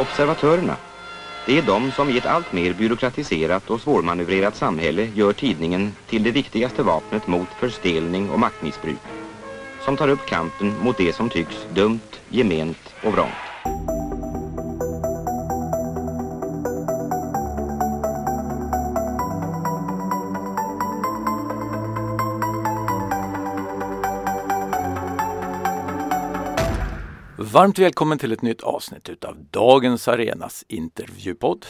Observatörerna. Det är de som i ett allt mer byråkratiserat och svårmanövrerat samhälle gör tidningen till det viktigaste vapnet mot förstelning och maktmissbruk. Som tar upp kampen mot det som tycks dumt, gement och vrångt. Varmt välkommen till ett nytt avsnitt utav Dagens Arenas intervjupodd.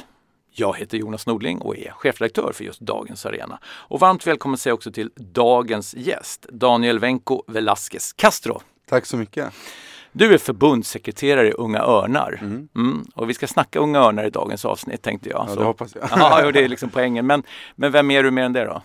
Jag heter Jonas Nordling och är chefredaktör för just Dagens Arena. Och varmt välkommen säger jag också till dagens gäst, Daniel Venko Velasquez Castro. Tack så mycket. Du är förbundssekreterare i Unga Örnar. Mm. Mm, och vi ska snacka Unga Örnar i dagens avsnitt tänkte jag. Ja, det hoppas jag. ja, det är liksom poängen. Men, men vem är du mer än det då?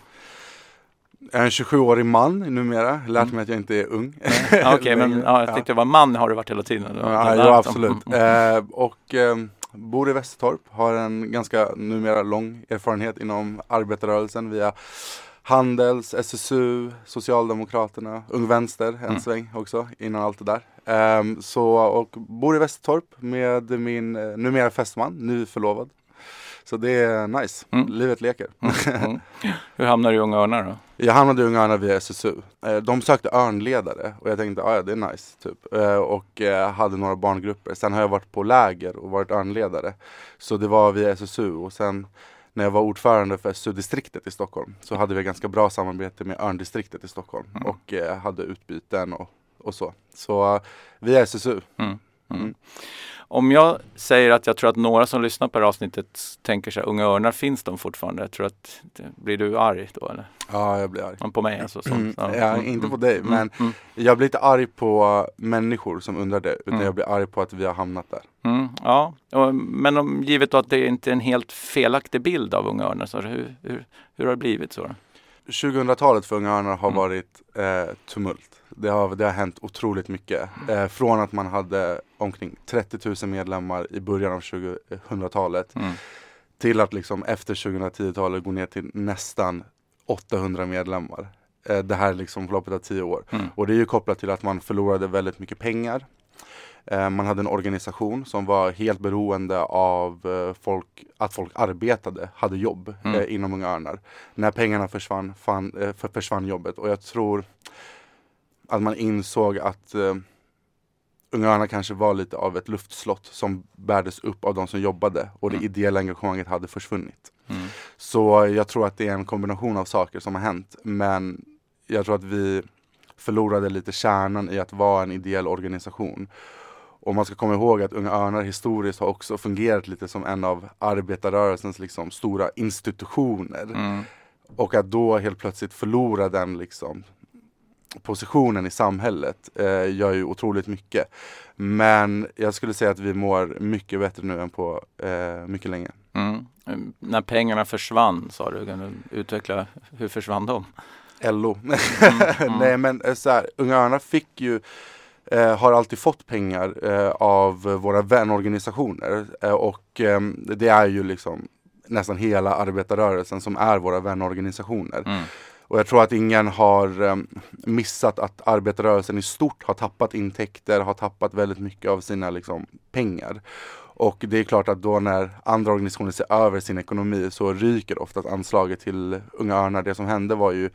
Jag är en 27-årig man numera, lärt mm. mig att jag inte är ung. Okej, okay, men ja, jag tänkte ja. vara man har du varit hela tiden. Ja, ja absolut. Mm. Eh, och eh, bor i Västertorp, har en ganska numera lång erfarenhet inom arbetarrörelsen via Handels, SSU, Socialdemokraterna, Ung Vänster en mm. sväng också innan allt det där. Um, så, och bor i Västertorp med min uh, numera fästman, nu förlovad. Så det är nice, mm. livet leker. Mm. mm. Hur hamnade du i Unga Örnar då? Jag hamnade i Unga Örnar via SSU. Eh, de sökte örnledare och jag tänkte ah, ja det är nice. Typ. Eh, och eh, hade några barngrupper. Sen har jag varit på läger och varit örnledare. Så det var via SSU och sen när jag var ordförande för SU-distriktet i Stockholm så hade vi ganska bra samarbete med örndistriktet i Stockholm mm. och hade utbyten och, och så. Så via SSU. Mm. Mm. Mm. Om jag säger att jag tror att några som lyssnar på det här avsnittet tänker sig Unga Örnar, finns de fortfarande? Jag tror att, blir du arg då eller? Ja, jag blir arg. På mig alltså? Mm, ja. ja, inte på dig, mm, men mm. jag blir inte arg på människor som undrar det, utan mm. jag blir arg på att vi har hamnat där. Mm, ja, men om, givet att det inte är en helt felaktig bild av Unga Örnar, så hur, hur, hur har det blivit så? 2000-talet för Unga Örnar har varit eh, tumult. Det har, det har hänt otroligt mycket. Eh, från att man hade omkring 30 000 medlemmar i början av 2000-talet mm. till att liksom efter 2010-talet gå ner till nästan 800 medlemmar. Eh, det här är liksom förloppet av 10 år. Mm. Och det är ju kopplat till att man förlorade väldigt mycket pengar. Eh, man hade en organisation som var helt beroende av eh, folk, att folk arbetade, hade jobb mm. Eh, inom Unga Örnar. När pengarna försvann, fann, försvann jobbet. Och jag tror att man insåg att uh, Unga Örnar kanske var lite av ett luftslott som bärdes upp av de som jobbade och det mm. ideella engagemanget hade försvunnit. Mm. Så jag tror att det är en kombination av saker som har hänt. Men jag tror att vi förlorade lite kärnan i att vara en ideell organisation. Och man ska komma ihåg att Unga Örnar historiskt har också fungerat lite som en av arbetarrörelsens liksom, stora institutioner. Mm. Och att då helt plötsligt förlora den liksom, positionen i samhället eh, gör ju otroligt mycket. Men jag skulle säga att vi mår mycket bättre nu än på eh, mycket länge. Mm. När pengarna försvann sa du, kan du utveckla hur försvann de? LO. Mm, mm. Nej men eh, så här, Unga Örnar fick ju eh, har alltid fått pengar eh, av våra vänorganisationer eh, och det är ju liksom nästan hela arbetarrörelsen som är våra vänorganisationer. Och jag tror att ingen har um, missat att arbetarrörelsen i stort har tappat intäkter, har tappat väldigt mycket av sina liksom, pengar. Och det är klart att då när andra organisationer ser över sin ekonomi så ryker oftast anslaget till Unga Örnar. Det som hände var ju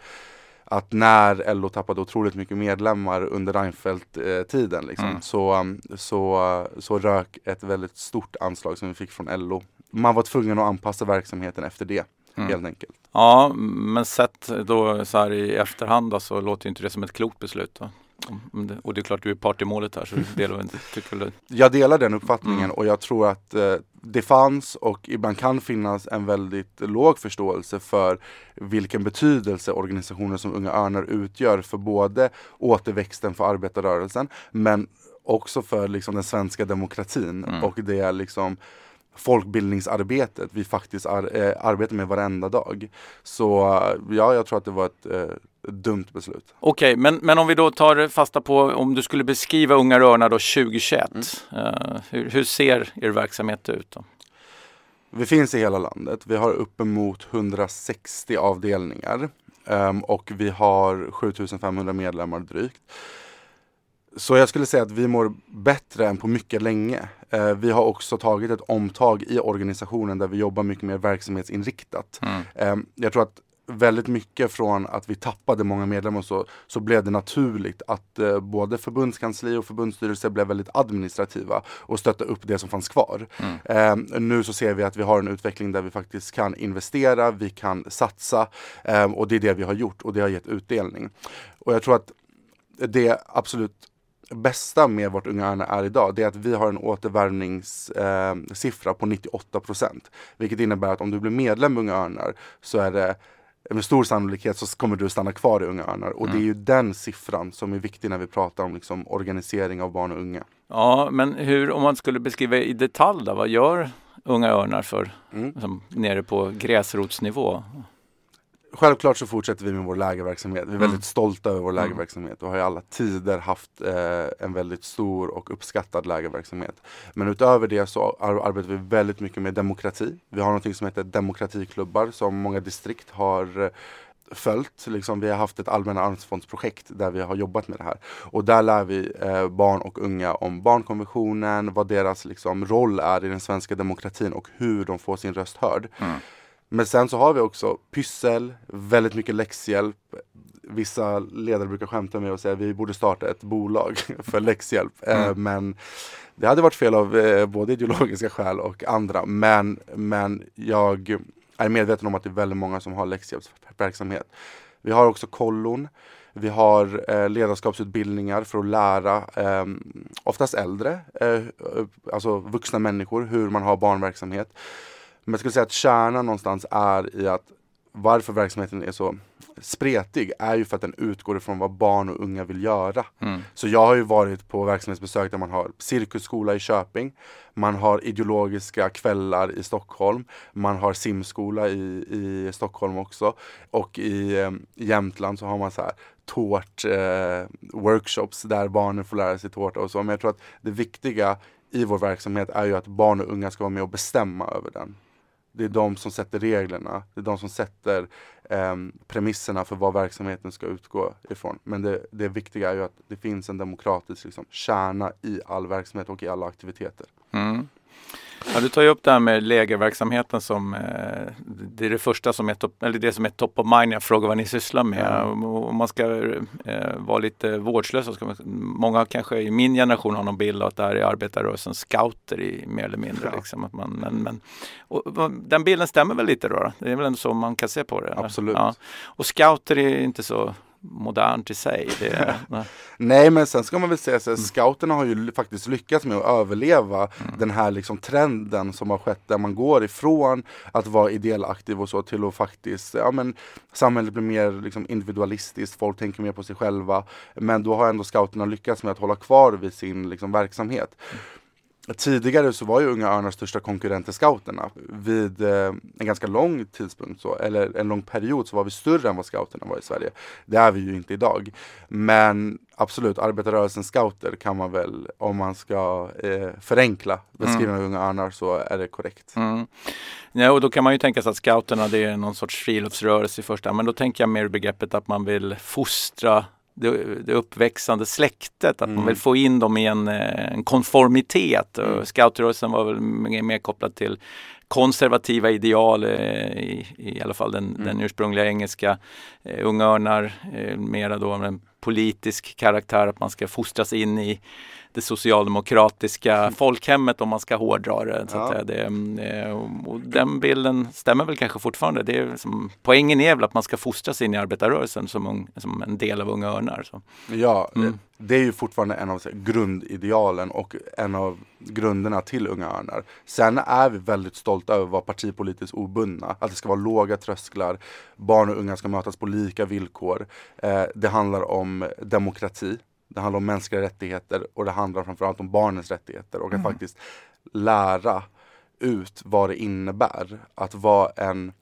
att när LO tappade otroligt mycket medlemmar under Reinfeldt-tiden liksom, mm. så, um, så, så rök ett väldigt stort anslag som vi fick från LO. Man var tvungen att anpassa verksamheten efter det. Mm. Helt enkelt. Ja, men sett då så här i efterhand så låter inte det som ett klokt beslut. Då. Och det är klart du är part i målet här så delar inte, tycker du? Jag delar den uppfattningen mm. och jag tror att eh, det fanns och ibland kan finnas en väldigt låg förståelse för vilken betydelse organisationer som Unga Örnar utgör för både återväxten för arbetarrörelsen men också för liksom, den svenska demokratin mm. och det är liksom folkbildningsarbetet vi faktiskt ar äh, arbetar med varenda dag. Så ja, jag tror att det var ett äh, dumt beslut. Okej, okay, men, men om vi då tar fasta på om du skulle beskriva Unga Rörna då 2021. Mm. Uh, hur, hur, ser er verksamhet ut? Då? Vi finns i hela landet. Vi har uppemot 160 avdelningar um, och vi har 7500 medlemmar drygt Så jag skulle säga att vi mår bättre än på mycket länge. Eh, vi har också tagit ett omtag i organisationen där vi jobbar mycket mer verksamhetsinriktat. Mm. Eh, jag tror att väldigt mycket från att vi tappade många medlemmar så, så blev det naturligt att eh, både förbundskansli och förbundsstyrelse blev väldigt administrativa och stötta upp det som fanns kvar. Mm. Eh, nu så ser vi att vi har en utveckling där vi faktiskt kan investera, vi kan satsa eh, och det är det vi har gjort och det har gett utdelning. Och jag tror att det absolut bästa med vårt Unga Örnar är idag, det är att vi har en återvärvningssiffra eh, på 98 procent. Vilket innebär att om du blir medlem i Unga Örnar så är det med stor sannolikhet så kommer du stanna kvar i Unga Örnar. Och mm. det är ju den siffran som är viktig när vi pratar om liksom organisering av barn och unga. Ja, men hur, om man skulle beskriva i detalj då, vad gör Unga Örnar för, mm. som, nere på gräsrotsnivå? Självklart så fortsätter vi med vår lägerverksamhet. Vi är väldigt mm. stolta över vår mm. lägerverksamhet och har i alla tider haft eh, en väldigt stor och uppskattad lägerverksamhet. Men utöver det så arbetar vi väldigt mycket med demokrati. Vi har någonting som heter demokratiklubbar som många distrikt har eh, följt. Liksom, vi har haft ett allmänna arvsfondsprojekt där vi har jobbat med det här. Och där lär vi eh, barn och unga om barnkonventionen, vad deras liksom, roll är i den svenska demokratin och hur de får sin röst hörd. Mm. Men sen så har vi också pyssel, väldigt mycket läxhjälp. Vissa ledare brukar skämta med och säga att vi borde starta ett bolag för läxhjälp. Eh, mm. Men det hade varit fel av eh, både ideologiska skäl och andra. Men, men jag är medveten om att det är väldigt många som har läxhjälpsverksamhet. Vi har också kollon. Vi har eh, ledarskapsutbildningar för att lära eh, oftast äldre, eh, alltså vuxna människor, hur man har barnverksamhet. Men jag skulle säga att kärnan någonstans är i att varför verksamheten är så spretig är ju för att den utgår ifrån vad barn och unga vill göra. Mm. Så jag har ju varit på verksamhetsbesök där man har cirkusskola i Köping, man har ideologiska kvällar i Stockholm, man har simskola i, i Stockholm också och i eh, Jämtland så har man så här tårt eh, workshops där barnen får lära sig tårta och så. Men jag tror att det viktiga i vår verksamhet är ju att barn och unga ska vara med och bestämma över den. Det är de som sätter reglerna. Det är de som sätter eh, premisserna för vad verksamheten ska utgå ifrån. Men det, det viktiga är ju att det finns en demokratisk liksom, kärna i all verksamhet och i alla aktiviteter. Mm. Ja, du tar ju upp det här med lägerverksamheten som eh, det är det första som är top, eller det som är top of mind när jag frågar vad ni sysslar med. Mm. Om man ska eh, vara lite vårdslös, så ska man, många kanske i min generation har någon bild av att det här är arbetarrörelsen scouter i, mer eller mindre. Ja. Liksom, att man, men, men, och, den bilden stämmer väl lite då? Det är väl ändå så man kan se på det? Absolut. Ja. Och scouter är inte så modernt i sig. Det, nej. men sen ska man väl säga att mm. scouterna har ju faktiskt lyckats med att överleva mm. den här liksom trenden som har skett där man går ifrån att vara ideell aktiv och så till att faktiskt, ja men samhället blir mer liksom individualistiskt, folk tänker mer på sig själva. Men då har ändå scouterna lyckats med att hålla kvar vid sin liksom, verksamhet. Mm. Tidigare så var ju Unga Örnars största konkurrenter scouterna. Vid eh, en ganska lång tidspunkt, så, eller en lång period, så var vi större än vad scouterna var i Sverige. Det är vi ju inte idag. Men absolut, arbetarrörelsen scouter kan man väl, om man ska eh, förenkla beskrivningen mm. av Unga Örnar så är det korrekt. Mm. Ja, och då kan man ju tänka sig att scouterna det är någon sorts friluftsrörelse i första hand. Men då tänker jag mer begreppet att man vill fostra det, det uppväxande släktet, att mm. man vill få in dem i en, eh, en konformitet. Mm. Scoutrörelsen var väl mer, mer kopplad till konservativa ideal, eh, i, i alla fall den, mm. den ursprungliga engelska. Eh, Unga Örnar, eh, mera då en politisk karaktär, att man ska fostras in i det socialdemokratiska mm. folkhemmet om man ska hårdra det. Så ja. det eh, och den bilden stämmer väl kanske fortfarande. Det är som, poängen är väl att man ska fostras in i arbetarrörelsen som, som en del av Unga Örnar. Så. Ja, mm. det är ju fortfarande en av grundidealen och en av grunderna till Unga Örnar. Sen är vi väldigt stolta över att vara partipolitiskt obundna. Att det ska vara låga trösklar, barn och unga ska mötas på lika villkor. Eh, det handlar om demokrati det handlar om mänskliga rättigheter och det handlar framförallt om barnens rättigheter och att mm. faktiskt lära ut vad det innebär att vara en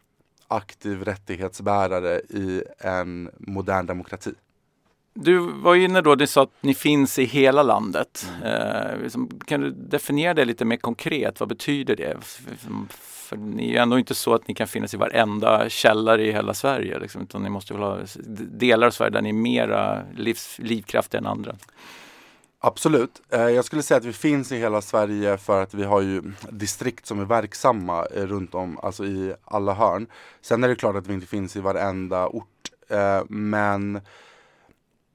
aktiv rättighetsbärare i en modern demokrati. Du var inne då, du sa att ni finns i hela landet. Mm. Eh, kan du definiera det lite mer konkret? Vad betyder det? För ni är ju ändå inte så att ni kan finnas i varenda källare i hela Sverige. Liksom, utan ni måste väl ha delar av Sverige där ni är mera livs, livskraftiga än andra. Absolut. Eh, jag skulle säga att vi finns i hela Sverige för att vi har ju distrikt som är verksamma eh, runt om, alltså i alla hörn. Sen är det klart att vi inte finns i varenda ort. Eh, men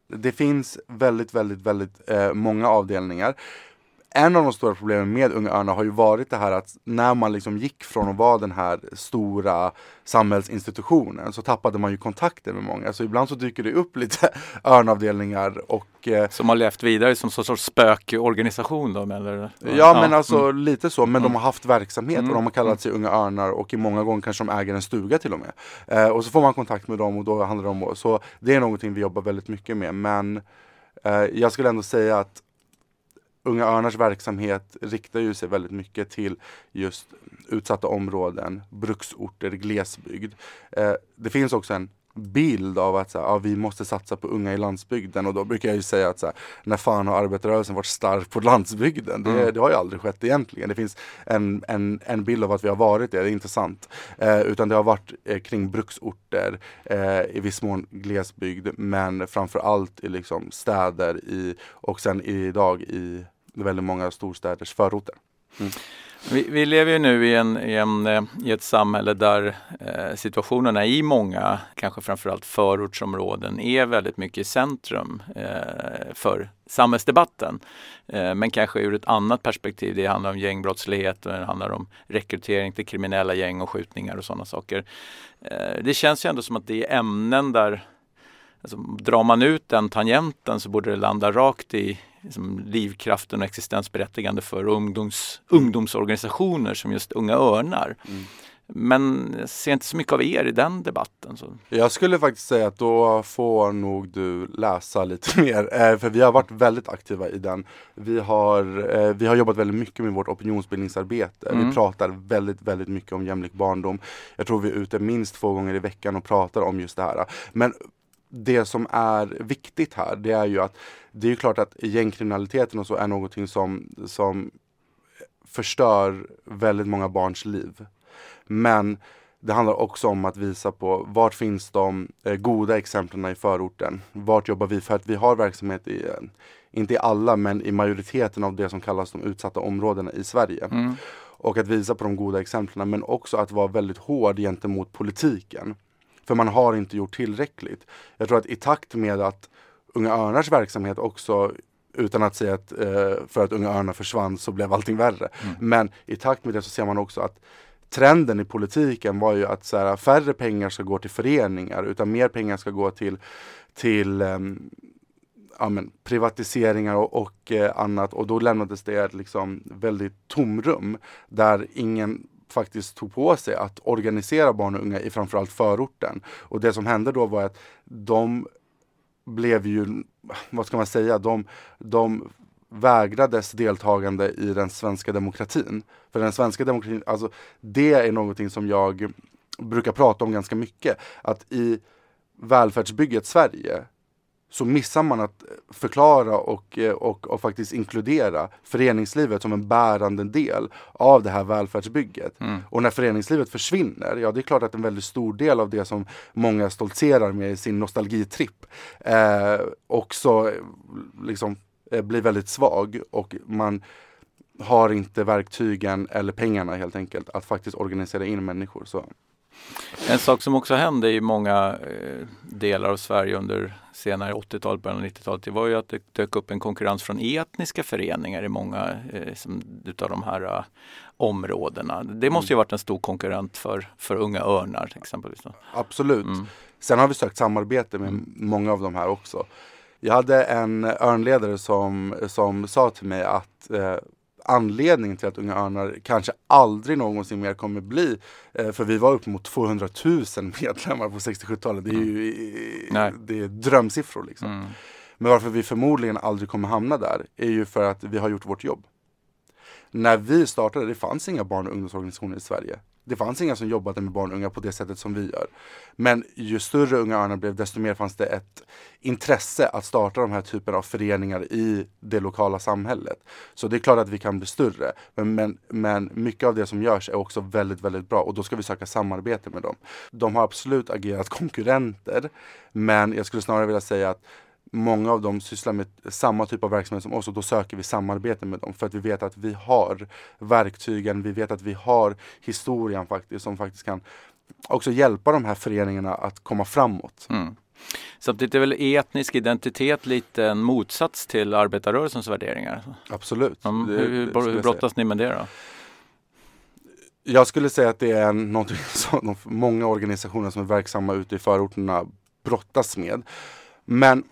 det finns väldigt, väldigt, väldigt många avdelningar en av de stora problemen med Unga Örnar har ju varit det här att när man liksom gick från att vara den här stora samhällsinstitutionen så tappade man ju kontakten med många. Så ibland så dyker det upp lite örnavdelningar och eh, Som har levt vidare som någon sorts spökorganisation då? Eller? Ja, ja men alltså mm. lite så. Men mm. de har haft verksamhet och de har mm. kallat sig Unga Örnar och i många gånger kanske de äger en stuga till och med. Eh, och så får man kontakt med dem och då handlar det om så det är någonting vi jobbar väldigt mycket med. Men eh, jag skulle ändå säga att Unga Örnars verksamhet riktar ju sig väldigt mycket till just utsatta områden, bruksorter, glesbygd. Eh, det finns också en bild av att så här, ja, vi måste satsa på unga i landsbygden och då brukar jag ju säga att så här, när fan har arbetarrörelsen varit stark på landsbygden? Det, mm. det, har ju aldrig skett egentligen. Det finns en, en, en bild av att vi har varit det, det är inte sant. Eh, utan det har varit eh, kring bruksorter, eh, i viss mån glesbygd men framförallt i liksom städer i, och sen idag i väldigt många storstäders förorter. Mm. Vi, vi, lever ju nu i, en, i, en, eh, i ett samhälle där eh, situationerna i många, kanske framförallt förortsområden, är väldigt mycket i centrum eh, för samhällsdebatten. Eh, men kanske ur ett annat perspektiv. Det handlar om gängbrottslighet och det handlar om rekrytering till kriminella gäng och skjutningar och sådana saker. Eh, det känns ju ändå som att det är ämnen där Alltså, drar man ut den tangenten så borde det landa rakt i liksom, livkraften och existensberättigande för ungdoms, ungdomsorganisationer som just Unga Örnar. Mm. Men jag ser inte så mycket av er i den debatten. Så. Jag skulle faktiskt säga att då får nog du läsa lite mer. Eh, för vi har varit väldigt aktiva i den. Vi har, eh, vi har jobbat väldigt mycket med vårt opinionsbildningsarbete. Mm. Vi pratar väldigt, väldigt mycket om jämlik barndom. Jag tror vi är ute minst två gånger i veckan och pratar om just det här. Men det som är viktigt här, det är ju att det är klart att gängkriminaliteten och så är någonting som, som förstör väldigt många barns liv. Men det handlar också om att visa på vart finns de eh, goda exemplen i förorten? Vart jobbar vi? För att vi har verksamhet i, eh, inte i alla, men i majoriteten av det som kallas de utsatta områdena i Sverige. Mm. Och att visa på de goda exemplen, men också att vara väldigt hård gentemot politiken. För man har inte gjort tillräckligt. Jag tror att i takt med att Unga Örnars verksamhet också utan att säga att eh, för att Unga Örnar försvann så blev allting värre. Mm. Men i takt med det så ser man också att trenden i politiken var ju att så här, färre pengar ska gå till föreningar utan mer pengar ska gå till, till um, ja, men, privatiseringar och, och eh, annat och då lämnades det liksom väldigt tomrum där ingen faktiskt tog på sig att organisera barn och unga i framförallt förorten. Och det som hände då var att de blev ju, vad ska man säga, de, de vägrades deltagande i den svenska demokratin. För den svenska demokratin, alltså det är någonting som jag brukar prata om ganska mycket. Att i välfärdsbygget Sverige så missar man att förklara och, eh, och, och faktiskt inkludera föreningslivet som en bärande del av det här välfärdsbygget. Mm. Och när föreningslivet försvinner, ja det är klart att en väldigt stor del av det som många stoltserar med i sin nostalgitripp eh, också liksom, eh, blir väldigt svag och man har inte verktygen eller pengarna helt enkelt att faktiskt organisera in människor. Så. En sak som också hände i många eh, delar av Sverige under senare 80-talet, början av 90-talet, det var ju att det dök upp en konkurrens från etniska föreningar i många eh, som, utav de här uh, områdena. Det måste ju varit en stor konkurrent för, för Unga Örnar exempelvis. Absolut. Mm. Sen har vi sökt samarbete med mm. många av de här också. Jag hade en örnledare som, som sa till mig att eh, anledningen till att Unga Örnar kanske aldrig någonsin mer kommer bli. Eh, för vi var upp mot 200 000 medlemmar på 60-70-talet. Det är ju mm. det är drömsiffror liksom. Mm. Men varför vi förmodligen aldrig kommer hamna där är ju för att vi har gjort vårt jobb. När vi startade, det fanns inga barn och ungdomsorganisationer i Sverige. Det fanns inga som jobbade med barn och unga på det sättet som vi gör. Men ju större Unga Örnar blev, desto mer fanns det ett intresse att starta de här typen av föreningar i det lokala samhället. Så det är klart att vi kan bli större. Men, men, men mycket av det som görs är också väldigt, väldigt bra och då ska vi söka samarbete med dem. De har absolut agerat konkurrenter, men jag skulle snarare vilja säga att många av dem sysslar med samma typ av verksamhet som oss och då söker vi samarbete med dem för att vi vet att vi har verktygen, vi vet att vi har historien faktiskt som faktiskt kan också hjälpa de här föreningarna att komma framåt. Mm. Samtidigt är väl etnisk identitet lite en motsats till arbetarrörelsens värderingar? Absolut. Mm. Det, hur, hur, hur brottas ni med det då? Jag skulle säga att det är någonting som många organisationer som är verksamma ute i förorterna brottas med. Men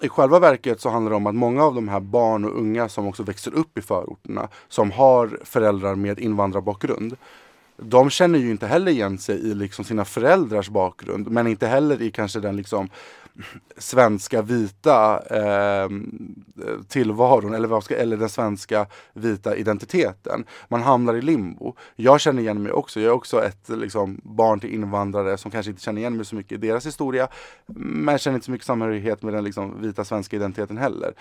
i själva verket så handlar det om att många av de här barn och unga som också växer upp i förorterna, som har föräldrar med invandrarbakgrund, de känner ju inte heller igen sig i liksom sina föräldrars bakgrund, men inte heller i kanske den liksom svenska vita eh, tillvaron eller, vad ska, eller den svenska vita identiteten. Man hamnar i limbo. Jag känner igen mig också. Jag är också ett liksom, barn till invandrare som kanske inte känner igen mig så mycket i deras historia. Men känner inte så mycket samhörighet med den liksom, vita svenska identiteten heller.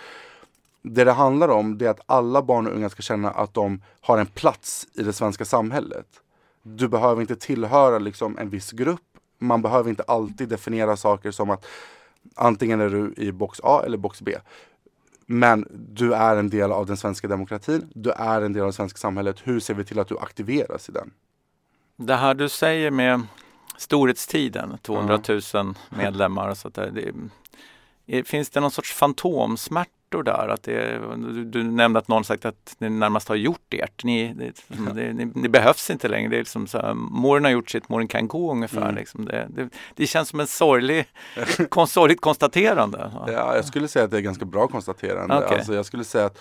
Det det handlar om det är att alla barn och unga ska känna att de har en plats i det svenska samhället. Du behöver inte tillhöra liksom, en viss grupp. Man behöver inte alltid definiera saker som att Antingen är du i box A eller box B. Men du är en del av den svenska demokratin. Du är en del av det svenska samhället. Hur ser vi till att du aktiveras i den? Det här du säger med storhetstiden, 200 000 medlemmar och sånt där. Det, finns det någon sorts fantomsmärta smärtor där. Att det, du, du nämnde att någon sagt att ni närmast har gjort ert. Ni, det, det, ni, ni, behövs inte längre. Det är liksom så här, måren har gjort sitt, måren kan gå ungefär. Mm. Liksom det, det, känns som en sorglig, sorgligt konstaterande. Ja, jag skulle säga att det är ganska bra konstaterande. Okay. Alltså, jag skulle säga att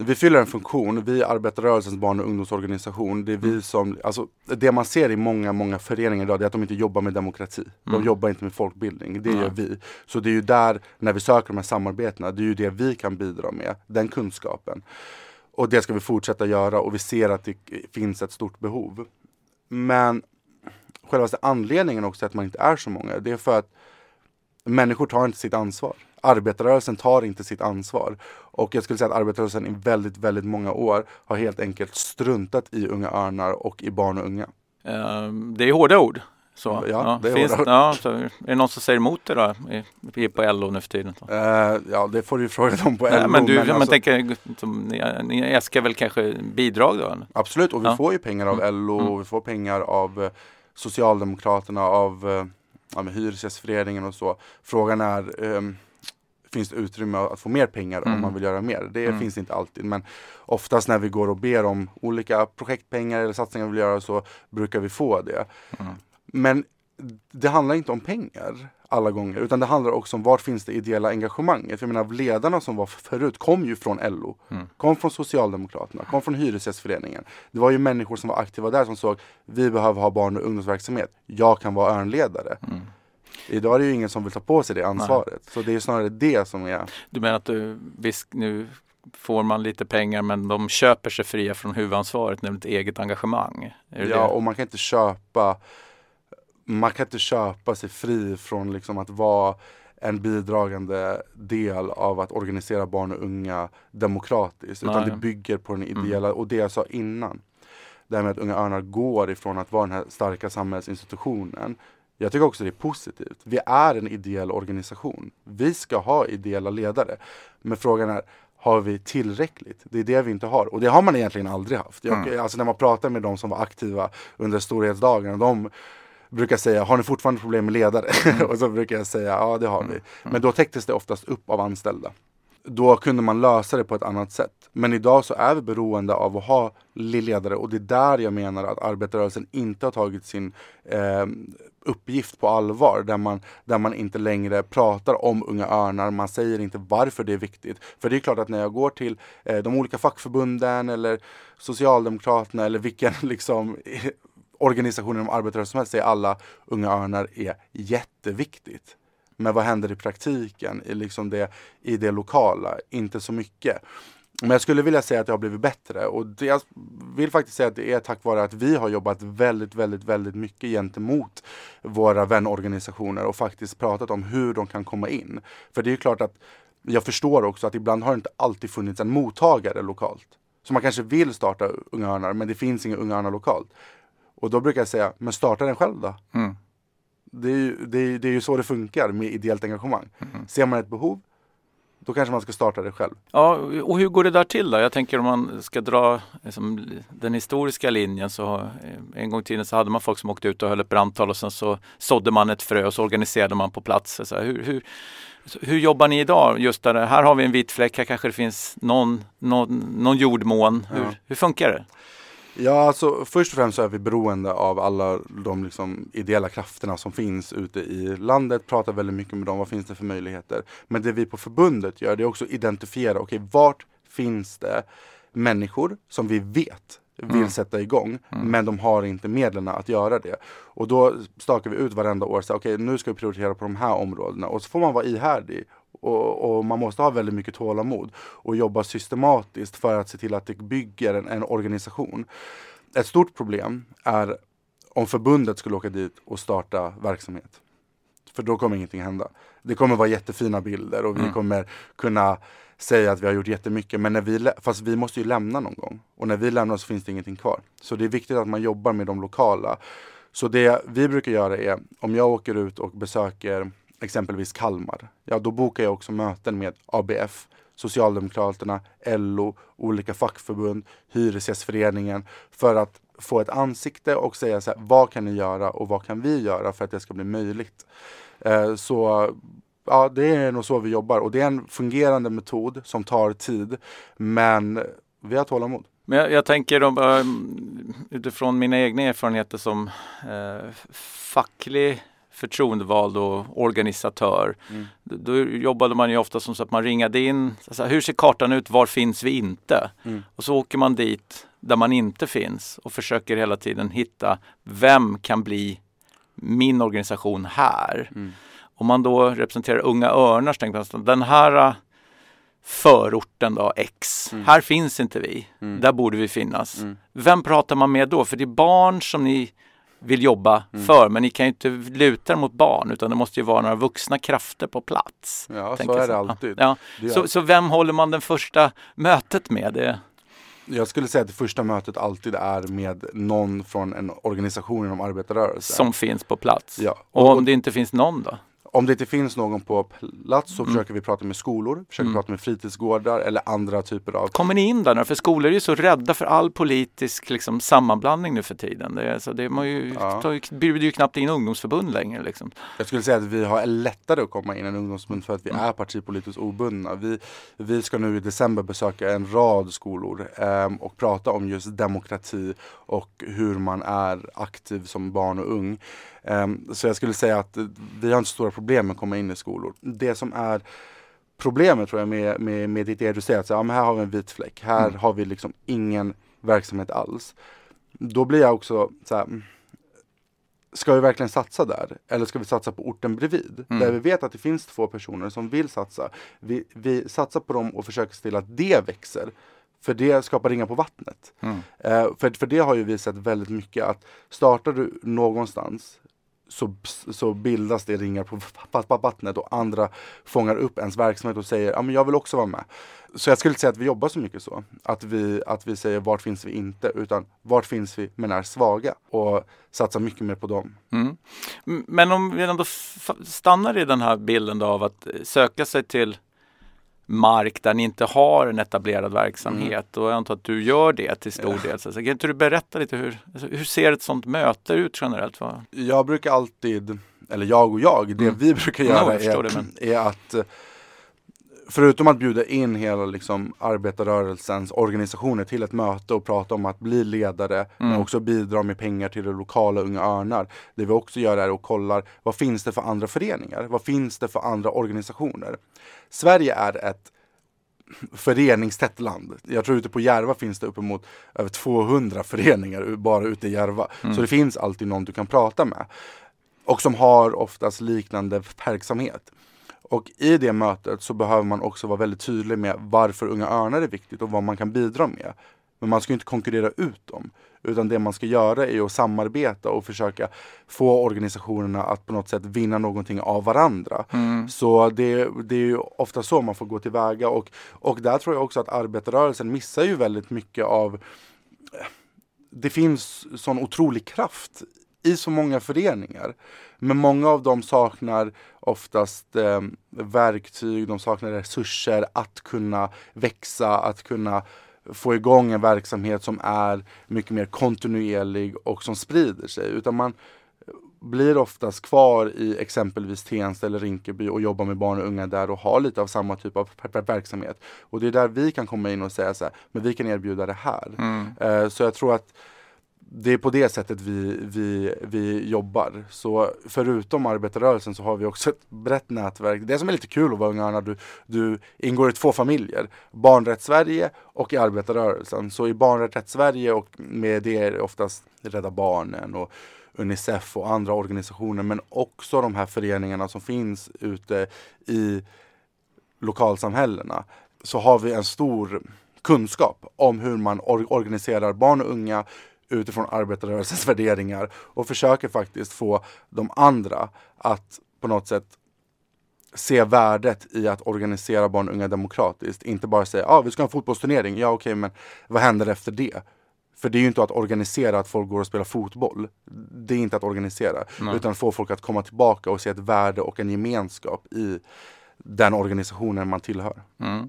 vi fyller en funktion, vi är arbetarrörelsens barn och ungdomsorganisation. Det är vi mm. som, alltså det man ser i många, många föreningar idag, är att de inte jobbar med demokrati. De mm. jobbar inte med folkbildning, det mm. gör vi. Så det är ju där, när vi söker de här samarbetena, det är ju det vi kan bidra med, den kunskapen. Och det ska vi fortsätta göra och vi ser att det finns ett stort behov. Men själva anledningen också att man inte är så många, det är för att människor tar inte sitt ansvar arbetarrörelsen tar inte sitt ansvar. Och jag skulle säga att arbetarrörelsen i väldigt, väldigt många år har helt enkelt struntat i Unga Örnar och i barn och unga. Uh, det är hårda ord. Så, ja, ja, det är finns. Ja, så, är det någon som säger emot det då? I, på LO nu för tiden? Uh, ja, det får du fråga dem på LO. Nej, men du, men alltså, tänker, ni, ni äskar väl kanske bidrag då? Absolut, och vi ja. får ju pengar av mm. LO, mm. vi får pengar av uh, Socialdemokraterna, av uh, ja, Hyresgästföreningen och så. Frågan är um, finns det utrymme att få mer pengar mm. om man vill göra mer. Det mm. finns inte alltid men oftast när vi går och ber om olika projektpengar eller satsningar vi vill göra så brukar vi få det. Mm. Men det handlar inte om pengar alla gånger utan det handlar också om var finns det ideella engagemanget. Jag menar ledarna som var förut kom ju från LO, mm. kom från Socialdemokraterna, kom från Hyresgästföreningen. Det var ju människor som var aktiva där som såg vi behöver ha barn och ungdomsverksamhet. Jag kan vara örnledare. Idag är det ju ingen som vill ta på sig det ansvaret. Nej. Så det är snarare det som är... Du menar att du, visst nu får man lite pengar men de köper sig fria från huvudansvaret, nämligen ett eget engagemang? ja, det? och man kan inte köpa man kan inte köpa sig fri från liksom att vara en bidragande del av att organisera barn och unga demokratiskt. Utan Nej. det bygger på den mm. ideella, mm. och det jag sa innan. Det här med att Unga Örnar går ifrån att vara den här starka samhällsinstitutionen jag tycker också det är positivt. Vi är en ideell organisation. Vi ska ha ideella ledare. Men frågan är, har vi tillräckligt? Det är det vi inte har. Och det har man egentligen aldrig haft. Jag, mm. Alltså när man pratar med de som var aktiva under storhetsdagarna, de brukar säga, har ni fortfarande problem med ledare? Mm. och så brukar jag säga, ja det har vi. Mm. Men då täcktes det oftast upp av anställda då kunde man lösa det på ett annat sätt. Men idag så är vi beroende av att ha ledare och det är där jag menar att arbetarrörelsen inte har tagit sin eh, uppgift på allvar. Där man, där man inte längre pratar om Unga Örnar, man säger inte varför det är viktigt. För det är klart att när jag går till eh, de olika fackförbunden eller Socialdemokraterna eller vilken liksom organisation inom arbetarrörelsen som helst säger alla Unga Örnar är jätteviktigt. Men vad händer i praktiken i, liksom det, i det lokala? Inte så mycket. Men jag skulle vilja säga att det har blivit bättre och det, jag vill faktiskt säga att det är tack vare att vi har jobbat väldigt, väldigt, väldigt mycket gentemot våra vänorganisationer och faktiskt pratat om hur de kan komma in. För det är klart att jag förstår också att ibland har det inte alltid funnits en mottagare lokalt. Så man kanske vill starta Unga Örnar men det finns inga Unga Örnar lokalt. Och då brukar jag säga, men starta den själv då. Mm. Det är, ju, det, är, det är ju så det funkar med ideellt engagemang. Mm. Ser man ett behov, då kanske man ska starta det själv. Ja, och hur går det där till då? Jag tänker om man ska dra liksom, den historiska linjen så eh, en gång i tiden så hade man folk som åkte ut och höll ett brandtal och sen så sådde man ett frö och så organiserade man på plats. Så här, hur, hur, hur jobbar ni idag? Just där, här har vi en vit fläck, här kanske det finns någon, någon, någon jordmån. Hur, ja. hur funkar det? Ja, alltså först och främst så är vi beroende av alla de liksom, ideella krafterna som finns ute i landet. Pratar väldigt mycket med dem. Vad finns det för möjligheter? Men det vi på förbundet gör, det är också identifiera. Okej, okay, vart finns det människor som vi vet vill mm. sätta igång, mm. men de har inte medlen att göra det. Och då stakar vi ut varenda år, okej okay, nu ska vi prioritera på de här områdena och så får man vara ihärdig och, och, man måste ha väldigt mycket tålamod och jobba systematiskt för att se till att det bygger en, en organisation. Ett stort problem är om förbundet skulle åka dit och starta verksamhet. För då kommer ingenting hända. Det kommer vara jättefina bilder och vi mm. kommer kunna säga att vi har gjort jättemycket. Men när vi, fast vi måste ju lämna någon gång. Och när vi lämnar så finns det ingenting kvar. Så det är viktigt att man jobbar med de lokala. Så det vi brukar göra är, om jag åker ut och besöker exempelvis Kalmar, ja då bokar jag också möten med ABF, Socialdemokraterna, LO, olika fackförbund, Hyresgästföreningen för att få ett ansikte och säga så här, vad kan ni göra och vad kan vi göra för att det ska bli möjligt. Eh, så ja, det är nog så vi jobbar och det är en fungerande metod som tar tid men vi har tålamod. Men jag, jag tänker um, utifrån mina egna erfarenheter som eh, facklig förtroendevald och organisatör. Mm. Då jobbade man ju ofta som så att man ringade in, alltså, hur ser kartan ut, var finns vi inte? Mm. Och så åker man dit där man inte finns och försöker hela tiden hitta, vem kan bli min organisation här? Mm. Om man då representerar Unga Örnar så tänker man den här förorten då, X. Mm. Här finns inte vi. Mm. Där borde vi finnas. Mm. Vem pratar man med då? För det är barn som ni vill jobba mm. för. Men ni kan ju inte luta er mot barn utan det måste ju vara några vuxna krafter på plats. Ja, så är det alltid. Ja. Det så, så vem håller man det första mötet med? Det... Jag skulle säga att det första mötet alltid är med någon från en organisation inom arbetarrörelsen. Som finns på plats? Ja. Och om det inte finns någon då? Om det inte finns någon på plats så mm. försöker vi prata med skolor, försöker mm. prata med fritidsgårdar eller andra typer av... Kommer ni in där nu? För skolor är ju så rädda för all politisk liksom, sammanblandning nu för tiden. Det, är, så det man ju, ja. tar, bjuder ju knappt in ungdomsförbund längre. Liksom. Jag skulle säga att vi har lättare att komma in än ungdomsförbund för att vi mm. är partipolitiskt obundna. Vi, vi ska nu i december besöka en rad skolor eh, och prata om just demokrati och hur man är aktiv som barn och ung. Um, så jag skulle säga att vi har inte stora problem med att komma in i skolor. Det som är problemet tror jag med, med, med du säger, att ja, men här har vi en vit fläck, här mm. har vi liksom ingen verksamhet alls. Då blir jag också så här, ska vi verkligen satsa där? Eller ska vi satsa på orten bredvid? Mm. Där vi vet att det finns två personer som vill satsa. Vi, vi satsar på dem och försöker se till att det växer. För det skapar ringar på vattnet. Mm. Uh, för, för det har ju visat väldigt mycket att startar du någonstans så, så bildas det ringar på vattnet och andra fångar upp ens verksamhet och säger ja men jag vill också vara med. Så jag skulle inte säga att vi jobbar så mycket så. Att vi, att vi säger vart finns vi inte utan vart finns vi men är svaga och satsar mycket mer på dem. Mm. Men om vi ändå stannar i den här bilden då av att eh, söka sig till mark där ni inte har en etablerad verksamhet mm. och jag antar att du gör det till stor ja. del. Så kan inte du berätta lite hur, alltså, hur ser ett sånt möte ut generellt? Va? Jag brukar alltid, eller jag och jag, det mm. vi brukar göra är, det, men... är att förutom att bjuda in hela liksom, arbetarrörelsens organisationer till ett möte och prata om att bli ledare, mm. men också bidra med pengar till det lokala Unga Örnar. Det vi också gör är att kolla vad finns det för andra föreningar? Vad finns det för andra organisationer? Sverige är ett föreningstätt land. Jag tror ute på Järva finns det uppemot över 200 föreningar bara ute i Järva. Mm. Så det finns alltid någon du kan prata med. Och som har oftast liknande verksamhet. Och i det mötet så behöver man också vara väldigt tydlig med varför Unga Örnar är viktigt och vad man kan bidra med. Men man ska inte konkurrera ut dem. Utan det man ska göra är att samarbeta och försöka få organisationerna att på något sätt vinna någonting av varandra. Mm. Så det, det är ju ofta så man får gå tillväga och, och där tror jag också att arbetarrörelsen missar ju väldigt mycket av det finns sån otrolig kraft i så många föreningar. Men många av dem saknar oftast eh, verktyg, de saknar resurser att kunna växa, att kunna få igång en verksamhet som är mycket mer kontinuerlig och som sprider sig. Utan man blir oftast kvar i exempelvis Tensta eller Rinkeby och jobbar med barn och unga där och har lite av samma typ av verksamhet. Och det är där vi kan komma in och säga så här, men vi kan erbjuda det här. Mm. Uh, så jag tror att det är på det sättet vi, vi, vi jobbar. Så förutom arbetarrörelsen så har vi också ett brett nätverk. Det som är lite kul att vara Unga Örnar, du, du ingår i två familjer. Barnrätt Sverige och i arbetarrörelsen. Så i Barnrätt Sverige och med det är det oftast Rädda Barnen och Unicef och andra organisationer men också de här föreningarna som finns ute i lokalsamhällena så har vi en stor kunskap om hur man or organiserar barn och unga utifrån arbetarrörelsens värderingar och försöker faktiskt få de andra att på något sätt se värdet i att organisera barn och unga demokratiskt. Inte bara säga att ah, vi ska ha en fotbollsturnering. Ja okej, okay, men vad händer efter det? För det är ju inte att organisera att folk går och spelar fotboll. Det är inte att organisera. Nej. Utan få folk att komma tillbaka och se ett värde och en gemenskap i den organisationen man tillhör. Mm.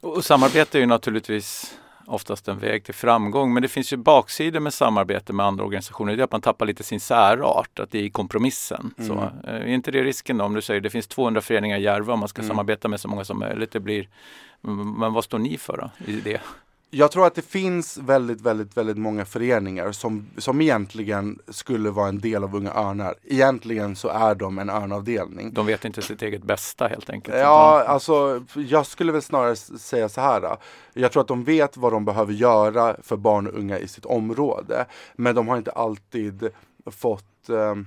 Och samarbete är ju naturligtvis oftast en väg till framgång. Men det finns ju baksidor med samarbete med andra organisationer. Det är att man tappar lite sin särart, att det är i kompromissen. Mm. Så, eh, är inte det risken då? Om du säger det finns 200 föreningar i Järva och man ska mm. samarbeta med så många som möjligt. Det blir, men vad står ni för då, i det? Jag tror att det finns väldigt, väldigt, väldigt många föreningar som, som egentligen skulle vara en del av Unga Örnar. Egentligen så är de en örnavdelning. De vet inte sitt eget bästa helt enkelt. Ja, alltså jag skulle väl snarare säga så här. Jag tror att de vet vad de behöver göra för barn och unga i sitt område. Men de har inte alltid fått um,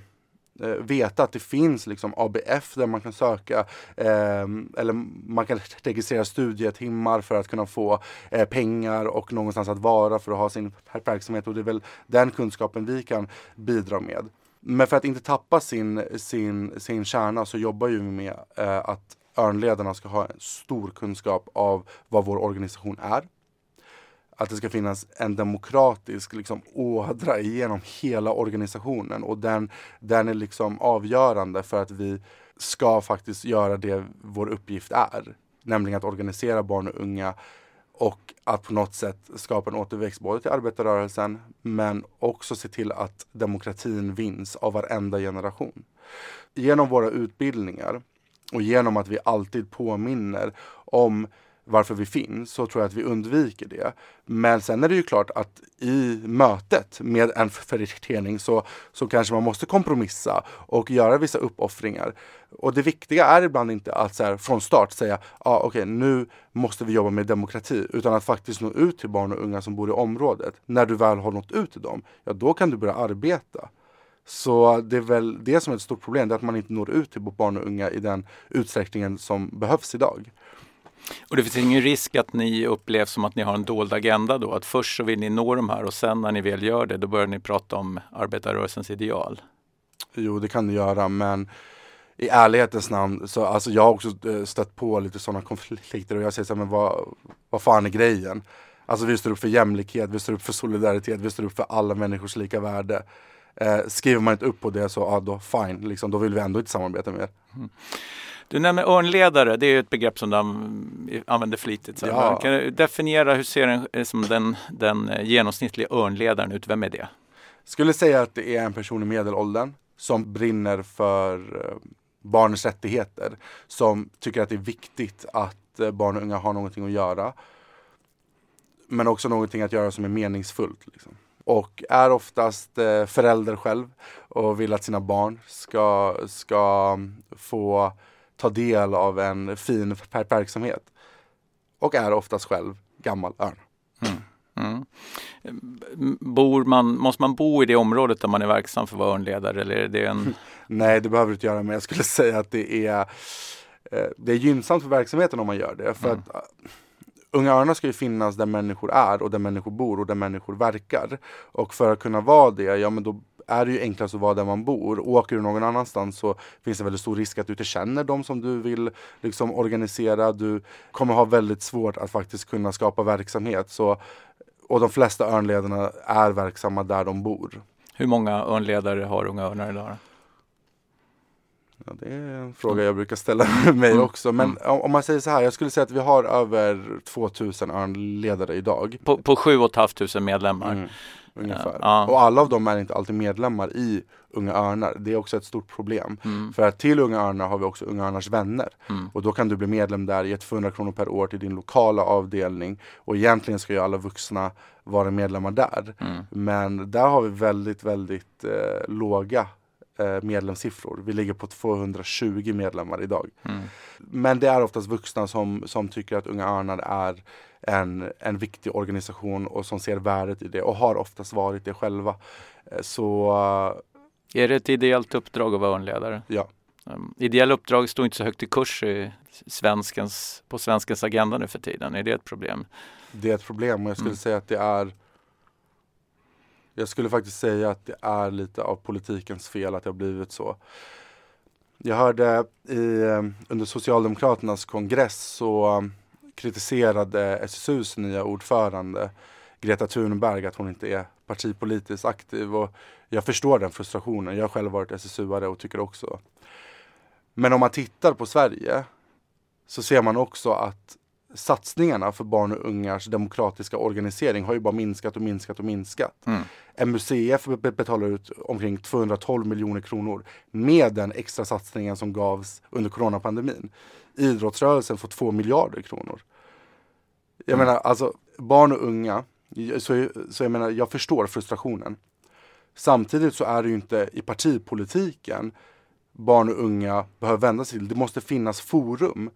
eh, veta att det finns liksom ABF där man kan söka eh, eller man kan registrera studietimmar för att kunna få eh, pengar och någonstans att vara för att ha sin verksamhet och det är väl den kunskapen vi kan bidra med. Men för att inte tappa sin, sin, sin kärna så jobbar ju vi med eh, att örnledarna ska ha en stor kunskap av vad vår organisation är att det ska finnas en demokratisk liksom, ådra genom hela organisationen och den, den är liksom avgörande för att vi ska faktiskt göra det vår uppgift är. Nämligen att organisera barn och unga och att på något sätt skapa en återväxt både till arbetarrörelsen men också se till att demokratin vinns av varenda generation. Genom våra utbildningar och genom att vi alltid påminner om varför vi finns så tror jag att vi undviker det. Men sen är det ju klart att i mötet med en förening så, så kanske man måste kompromissa och göra vissa uppoffringar. Och det viktiga är ibland inte att så här, från start säga ah, okej okay, nu måste vi jobba med demokrati utan att faktiskt nå ut till barn och unga som bor i området. När du väl har nått ut till dem, ja då kan du börja arbeta. Så det är väl det som är ett stort problem, det är att man inte når ut till barn och unga i den utsträckningen som behövs idag. Och det finns ingen risk att ni upplevs som att ni har en dold agenda då? Att först så vill ni nå de här och sen när ni väl gör det, då börjar ni prata om arbetarrörelsens ideal? Jo, det kan ni göra, men i ärlighetens namn, så alltså jag har också eh, stött på lite sådana konflikter och jag säger så här, men vad, vad fan är grejen? Alltså vi står upp för jämlikhet, vi står upp för solidaritet, vi står upp för alla människors lika värde. Eh, skriver man inte upp på det så, ja då fine, liksom, då vill vi ändå inte samarbeta med er. Mm. Du nämner örnledare, det är ett begrepp som de använder flitigt. Så ja. Kan du definiera hur ser en, eh, som den, den eh, genomsnittliga örnledaren ut? Vem är det? Skulle säga att det är en person i medelåldern som brinner för eh, barnens rättigheter. Som tycker att det är viktigt att barn och unga har någonting att göra. Men också någonting att göra som är meningsfullt. Liksom. Och är oftast förälder själv och vill att sina barn ska, ska få ta del av en fin verksamhet. Och är oftast själv gammal örn. Mm. Mm. Bor man, måste man bo i det området där man är verksam för att vara örnledare? Eller är det en... Nej, det behöver du inte göra, men jag skulle säga att det är, eh, det är gynnsamt för verksamheten om man gör det. För mm. att, uh, Unga Örnar ska ju finnas där människor är och där människor bor och där människor verkar. Och för att kunna vara det, ja men då är det ju enklast att vara där man bor. Åker du någon annanstans så finns det väldigt stor risk att du inte känner dem som du vill liksom, organisera. Du kommer ha väldigt svårt att faktiskt kunna skapa verksamhet. Så, och de flesta örnledarna är verksamma där de bor. Hur många örnledare har Unga Örnar idag? Ja, det är en fråga jag brukar ställa mig mm. också. Men mm. om man säger så här, jag skulle säga att vi har över 2000 örnledare idag. På, på 7 500 medlemmar? Mm, ungefär. Ja. Och alla av dem är inte alltid medlemmar i Unga Örnar. Det är också ett stort problem. Mm. För att till Unga Örnar har vi också Unga Örnars vänner. Mm. Och då kan du bli medlem där, ge 200 kronor per år till din lokala avdelning. Och egentligen ska ju alla vuxna vara medlemmar där. Mm. Men där har vi väldigt, väldigt eh, låga eh, medlemssiffror. Vi ligger på 220 medlemmar idag. Mm. Men det är oftast vuxna som, som tycker att Unga Örnar är en, en viktig organisation och som ser värdet i det och har oftast varit det själva. Eh, så är det ett ideellt uppdrag att vara örnledare? Ja. Um, ideella uppdrag står inte så högt i kurs i svenskens, på svenskens agenda nu för tiden. Är det ett problem? Det är ett problem och jag skulle mm. säga att det är Jag skulle faktiskt säga att det är lite av politikens fel att det har blivit så. Jag hörde i, eh, under Socialdemokraternas kongress så kritiserade SSUs nya ordförande Greta Thunberg att hon inte är partipolitiskt aktiv. Och jag förstår den frustrationen. Jag har själv varit SSU-are och tycker också. Men om man tittar på Sverige så ser man också att satsningarna för barn och ungars demokratiska organisering har ju bara minskat och minskat och minskat. Mm. MUCF betalar ut omkring 212 miljoner kronor med den extra satsningen som gavs under coronapandemin. Idrottsrörelsen får 2 miljarder kronor. Jag mm. menar alltså barn och unga så, så jag menar, jag förstår frustrationen. Samtidigt så är det ju inte i partipolitiken barn och unga behöver vända sig till. Det måste finnas forum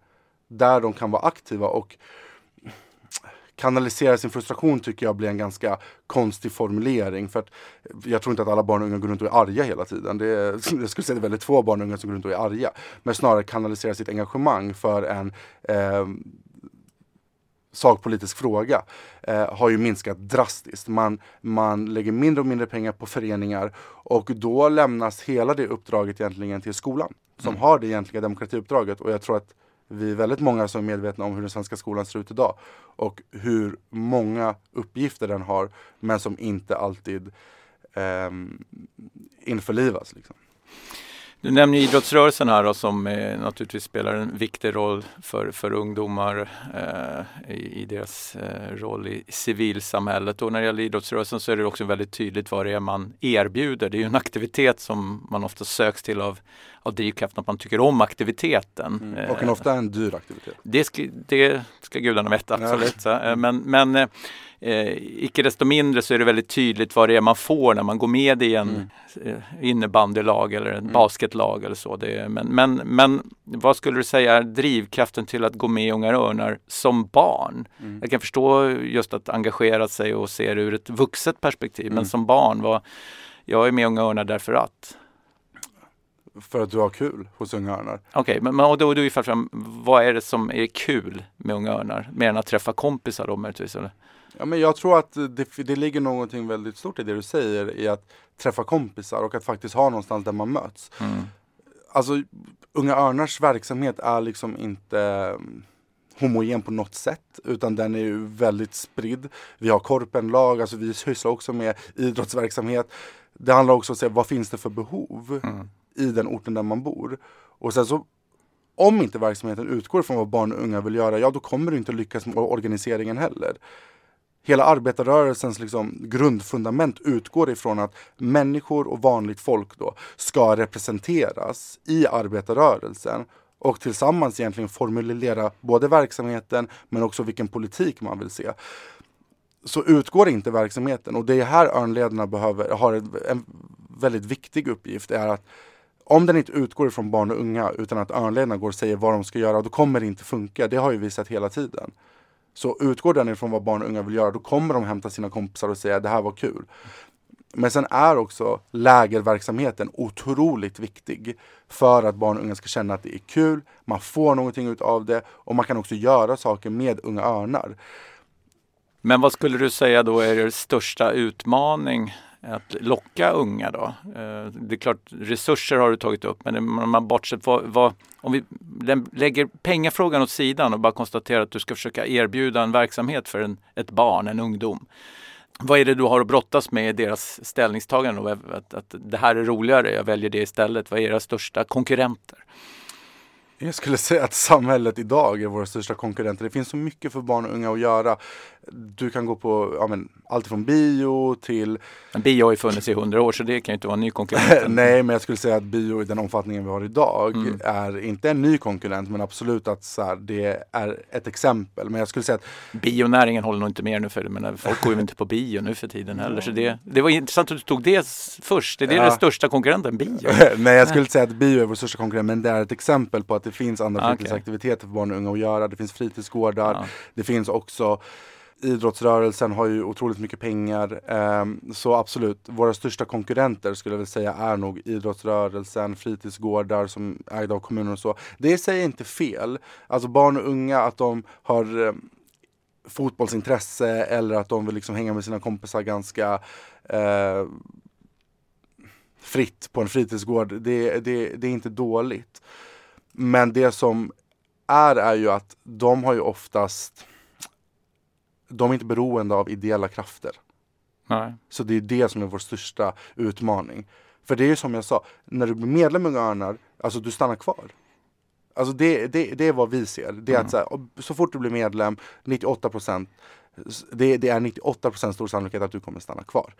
där de kan vara aktiva och kanalisera sin frustration tycker jag blir en ganska konstig formulering. För att jag tror inte att alla barn och unga går runt och är arga hela tiden. Det är, jag skulle säga att det är väldigt få barn och unga som går runt och är arga. Men snarare kanalisera sitt engagemang för en eh, sakpolitisk fråga eh, har ju minskat drastiskt. Man, man lägger mindre och mindre pengar på föreningar och då lämnas hela det uppdraget egentligen till skolan som mm. har det egentliga demokratiuppdraget och jag tror att vi är väldigt många som är medvetna om hur den svenska skolan ser ut idag och hur många uppgifter den har men som inte alltid eh, införlivas. Liksom. Du nämner idrottsrörelsen här då, som eh, naturligtvis spelar en viktig roll för, för ungdomar eh, i, i, deras eh, roll i civilsamhället. Och när det gäller idrottsrörelsen så är det också väldigt tydligt vad det är man erbjuder. Det är ju en aktivitet som man ofta söks till av, av drivkraften att man tycker om aktiviteten. Mm. Och en ofta en dyr aktivitet. Det ska, det ska gudarna veta, absolut. Ja. Men, men eh, Eh, icke desto mindre så är det väldigt tydligt vad det är man får när man går med i en mm. Eh, innebandylag eller en mm. basketlag eller så. Det, men, men, men vad skulle du säga är drivkraften till att gå med i Unga Örnar som barn? Mm. Jag kan förstå just att engagera sig och se det ur ett vuxet perspektiv, men mm. som barn, vad, jag är med i Unga Örnar därför att? För att du har kul hos Unga Örnar. Okej, okay, men, men och då, då är fram, vad är det som är kul med Unga Örnar? Mer än att träffa kompisar då möjligtvis? Eller? Ja, men jag tror att det, det ligger någonting väldigt stort i det du säger i att träffa kompisar och att faktiskt ha någonstans där man möts. Mm. Alltså Unga Örnars verksamhet är liksom inte mm, homogen på något sätt utan den är ju väldigt spridd. Vi har korpenlag, alltså vi sysslar också med idrottsverksamhet. Det handlar också om att se vad finns det för behov mm i den orten där man bor. Och sen så om inte verksamheten utgår från vad barn och unga vill göra, ja då kommer du inte lyckas med organiseringen heller hela arbetarrörelsens liksom grundfundament utgår ifrån att människor och vanligt folk då ska representeras i arbetarrörelsen och tillsammans egentligen formulera både verksamheten men också vilken politik man vill se. Så utgår inte verksamheten och det är här örnledarna behöver, har en väldigt viktig uppgift är att om den inte utgår ifrån barn och unga utan att örnledarna går och säger vad de ska göra, då kommer det inte funka. Det har ju visat hela tiden. Så utgår den ifrån vad barn och unga vill göra, då kommer de hämta sina kompisar och säga det här var kul. Men sen är också lägerverksamheten otroligt viktig för att barn och unga ska känna att det är kul, man får någonting av det och man kan också göra saker med Unga Örnar. Men vad skulle du säga då är er största utmaning att locka unga då? Eh, det är klart, resurser har du tagit upp, men om man bortsett vad, vad, om vi lägger pengafrågan åt sidan och bara konstaterar att du ska försöka erbjuda en verksamhet för en, ett barn, en ungdom. vad är det du har att brottas med i deras ställningstagande? Och att, att det här är roligare, jag väljer det istället. Vad är era största konkurrenter? Jag skulle säga att samhället idag är våra största konkurrenter. Det finns så mycket för barn och unga att göra. Du kan gå på ja, men, allt från bio till... Men bio har ju funnits i hundra år så det kan ju inte vara en ny konkurrent. Nej, men jag skulle säga att bio i den omfattningen vi har idag mm. är inte en ny konkurrent men absolut att så här, det är ett exempel. Men jag skulle säga att... Bionäringen håller nog inte med nu för men folk går ju inte på bio nu för tiden heller. Så det, det var intressant att du tog det först. Är det ja. den största konkurrenten, bio? Nej, jag skulle inte säga att bio är vår största konkurrent men det är ett exempel på att det finns andra okay. fritidsaktiviteter för barn och unga att göra. Det finns fritidsgårdar. Ja. Det finns också idrottsrörelsen har ju otroligt mycket pengar. Eh, så absolut, våra största konkurrenter skulle jag vilja säga är nog idrottsrörelsen, fritidsgårdar som ägda av kommuner och så. Det säger inte fel. Alltså barn och unga, att de har eh, fotbollsintresse eller att de vill liksom hänga med sina kompisar ganska eh, fritt på en fritidsgård. Det, det, det är inte dåligt. Men det som är, är ju att de har ju oftast de är inte beroende av ideella krafter. Nej. Så det är det som är vår största utmaning. För det är ju som jag sa, när du blir medlem i Örnar, alltså du stannar kvar. Alltså det, det, det är vad vi ser. Det är mm. att så, här, så fort du blir medlem, 98 procent, det, det, är 98 procent stor sannolikhet att du kommer stanna kvar.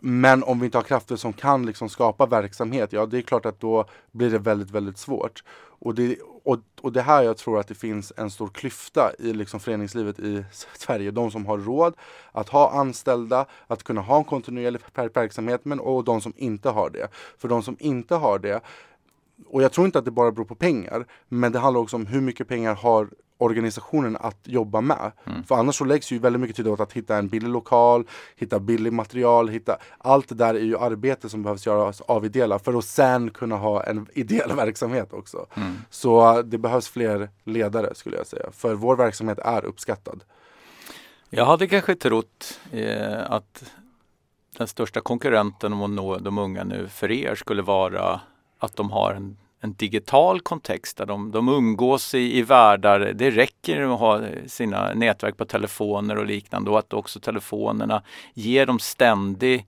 Men om vi inte har krafter som kan liksom skapa verksamhet, ja det är klart att då blir det väldigt, väldigt svårt. Och det, och, och det här jag tror att det finns en stor klyfta i liksom föreningslivet i Sverige. De som har råd att ha anställda, att kunna ha en kontinuerlig verksamhet, men och de som inte har det. För de som inte har det, och jag tror inte att det bara beror på pengar, men det handlar också om hur mycket pengar har organisationen att jobba med. Mm. För annars så läggs ju väldigt mycket tid åt att hitta en billig lokal, hitta billig material, hitta allt det där är ju arbete som behövs göras av ideella för att sen kunna ha en ideell verksamhet också. Mm. Så det behövs fler ledare skulle jag säga, för vår verksamhet är uppskattad. Jag hade kanske trott eh, att den största konkurrenten om att nå de unga nu för er skulle vara att de har en en digital kontext där de, de umgås i, i världar. Det räcker att ha sina nätverk på telefoner och liknande och att också telefonerna ger dem ständig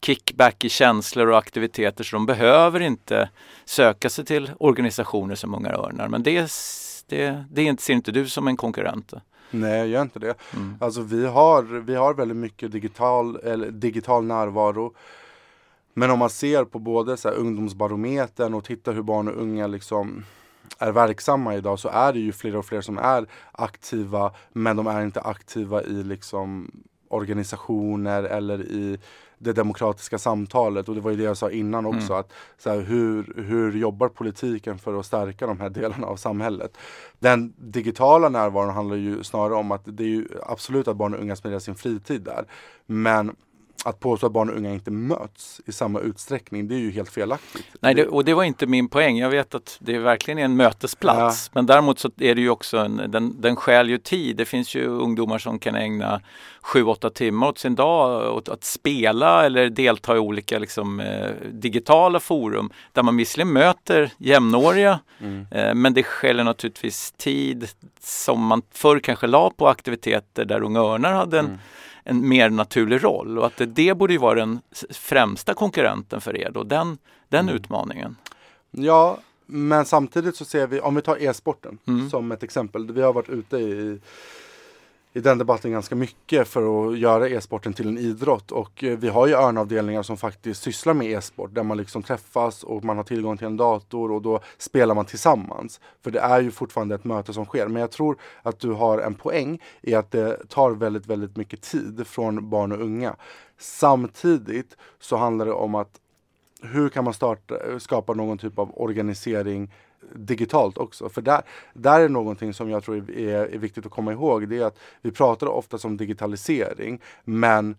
kickback i känslor och aktiviteter så de behöver inte söka sig till organisationer som Unga Örnar. Men det, det, det ser inte du som en konkurrent? Nej, jag gör inte det. Mm. Alltså vi har, vi har väldigt mycket digital, eller, digital närvaro. Men om man ser på både så här, ungdomsbarometern och tittar hur barn och unga liksom är verksamma idag så är det ju fler och fler som är aktiva men de är inte aktiva i liksom organisationer eller i det demokratiska samtalet och det var ju det jag sa innan också mm. att så här, hur, hur jobbar politiken för att stärka de här delarna av samhället? Den digitala närvaron handlar ju snarare om att det är ju absolut att barn och unga spenderar sin fritid där men att påstå att barn och unga inte möts i samma utsträckning, det är ju helt felaktigt. Nej, det, och det var inte min poäng. Jag vet att det verkligen är en mötesplats. Ja. Men däremot så är det ju också en, den, den skäl ju tid. Det finns ju ungdomar som kan ägna sju, åtta timmar åt sin dag åt att spela eller delta i olika liksom, eh, digitala forum där man visserligen möter jämnåriga mm. eh, men det skäller naturligtvis tid som man förr kanske la på aktiviteter där Unga Örnar hade en mm en mer naturlig roll och att det, borde ju vara den främsta konkurrenten för er då, den, den mm. utmaningen. Ja, men samtidigt så ser vi, om vi tar e-sporten mm. som ett exempel. Vi har varit ute i i den debatten ganska mycket för att göra e-sporten till en idrott. Och eh, vi har ju örnavdelningar som faktiskt sysslar med e-sport där man liksom träffas och man har tillgång till en dator och då spelar man tillsammans. För det är ju fortfarande ett möte som sker. Men jag tror att du har en poäng i att det tar väldigt, väldigt mycket tid från barn och unga. Samtidigt så handlar det om att hur kan man starta, skapa någon typ av organisering digitalt också. För där, där är någonting som jag tror är, är viktigt att komma ihåg. Det är att vi pratar ofta om digitalisering men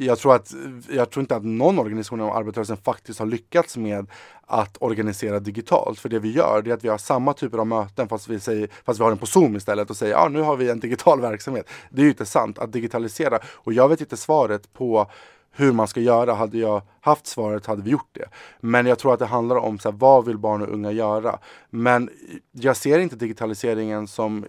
jag tror, att, jag tror inte att någon organisation inom arbetarrörelsen faktiskt har lyckats med att organisera digitalt. För det vi gör det är att vi har samma typer av möten fast vi, säger, fast vi har den på Zoom istället och säger ja nu har vi en digital verksamhet. Det är ju inte sant att digitalisera. Och jag vet inte svaret på hur man ska göra. Hade jag haft svaret hade vi gjort det. Men jag tror att det handlar om så här, vad vill barn och unga göra? Men jag ser inte digitaliseringen som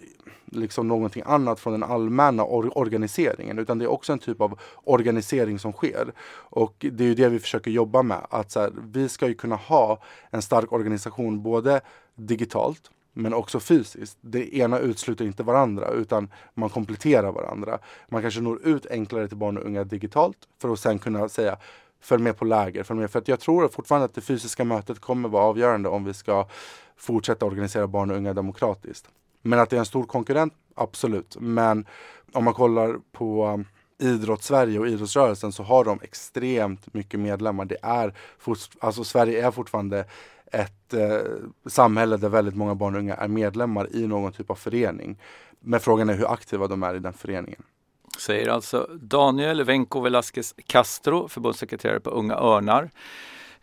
liksom någonting annat från den allmänna or organiseringen utan det är också en typ av organisering som sker. Och det är ju det vi försöker jobba med. Att så här, vi ska ju kunna ha en stark organisation både digitalt men också fysiskt. Det ena utesluter inte varandra utan man kompletterar varandra. Man kanske når ut enklare till barn och unga digitalt för att sen kunna säga följ med på läger. Följ med. För att jag tror fortfarande att det fysiska mötet kommer vara avgörande om vi ska fortsätta organisera barn och unga demokratiskt. Men att det är en stor konkurrent, absolut. Men om man kollar på um, idrottssverige och idrottsrörelsen så har de extremt mycket medlemmar. Det är, alltså Sverige är fortfarande ett eh, samhälle där väldigt många barn och unga är medlemmar i någon typ av förening. Men frågan är hur aktiva de är i den föreningen. Säger alltså Daniel Venko Velasquez Castro, förbundssekreterare på Unga Örnar.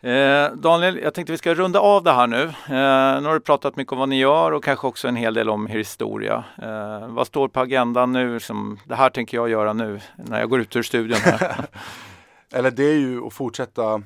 Eh, Daniel, jag tänkte vi ska runda av det här nu. Eh, nu har du pratat mycket om vad ni gör och kanske också en hel del om er historia. Eh, vad står på agendan nu? Som, det här tänker jag göra nu när jag går ut ur studion. Eller det är ju att fortsätta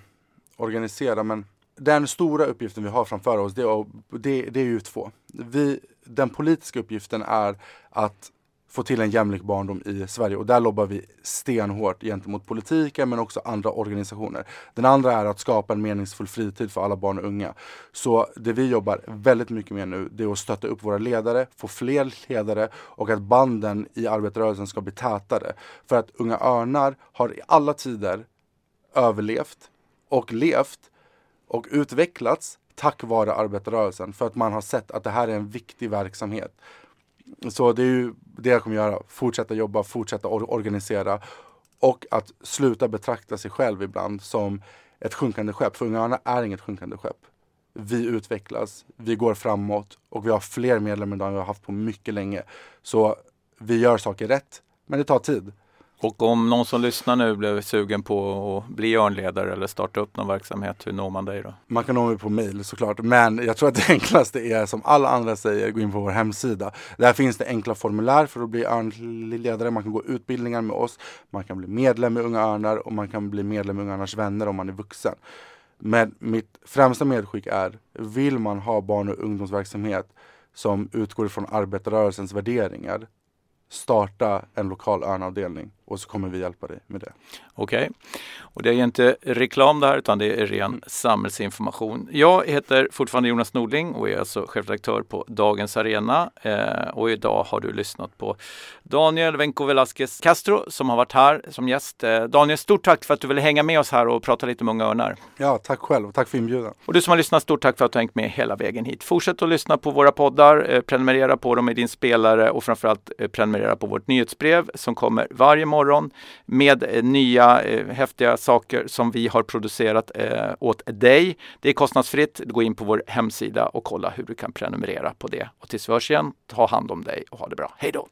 organisera men den stora uppgiften vi har framför oss det är, det, det är ju två. Vi, den politiska uppgiften är att få till en jämlik barndom i Sverige och där lobbar vi stenhårt gentemot politiken men också andra organisationer. Den andra är att skapa en meningsfull fritid för alla barn och unga. Så det vi jobbar väldigt mycket med nu det är att stötta upp våra ledare, få fler ledare och att banden i arbetarrörelsen ska bli tätare. För att Unga Örnar har i alla tider överlevt och levt och utvecklats tack vare arbetarrörelsen för att man har sett att det här är en viktig verksamhet. Så det är ju det jag kommer göra. Fortsätta jobba, fortsätta or organisera och att sluta betrakta sig själv ibland som ett sjunkande skepp. För Unga är inget sjunkande skepp. Vi utvecklas, vi går framåt och vi har fler medlemmar än vi har haft på mycket länge. Så vi gör saker rätt, men det tar tid. Och om någon som lyssnar nu blev sugen på att bli örnledare eller starta upp någon verksamhet, hur når man dig då? Man kan nå mig på mail såklart, men jag tror att det enklaste är som alla andra säger, gå in på vår hemsida. Där finns det enkla formulär för att bli örnledare. Man kan gå utbildningar med oss, man kan bli medlem i Unga Örnar och man kan bli medlem i Unga Örnars vänner om man är vuxen. Men mitt främsta medskick är, vill man ha barn och ungdomsverksamhet som utgår från arbetarrörelsens värderingar starta en lokal örnavdelning och så kommer vi hjälpa dig med det. Okej, okay. och det är inte reklam det här utan det är ren mm. samhällsinformation. Jag heter fortfarande Jonas Nordling och är alltså chefredaktör på Dagens Arena eh, och idag har du lyssnat på Daniel Venko Velasquez Castro som har varit här som gäst. Eh, Daniel, stort tack för att du ville hänga med oss här och prata lite om Unga Örnar. Ja, tack själv och tack för inbjudan. Och du som har lyssnat, stort tack för att du har hängt med hela vägen hit. Fortsätt att lyssna på våra poddar, eh, prenumerera på dem i din spelare och framförallt eh, prenumerera på vårt nyhetsbrev som kommer varje morgon imorgon med eh, nya eh, häftiga saker som vi har producerat eh, åt dig. Det är kostnadsfritt. Gå in på vår hemsida och kolla hur du kan prenumerera på det. Och tills vi hörs igen, ta hand om dig och ha det bra. Hej då!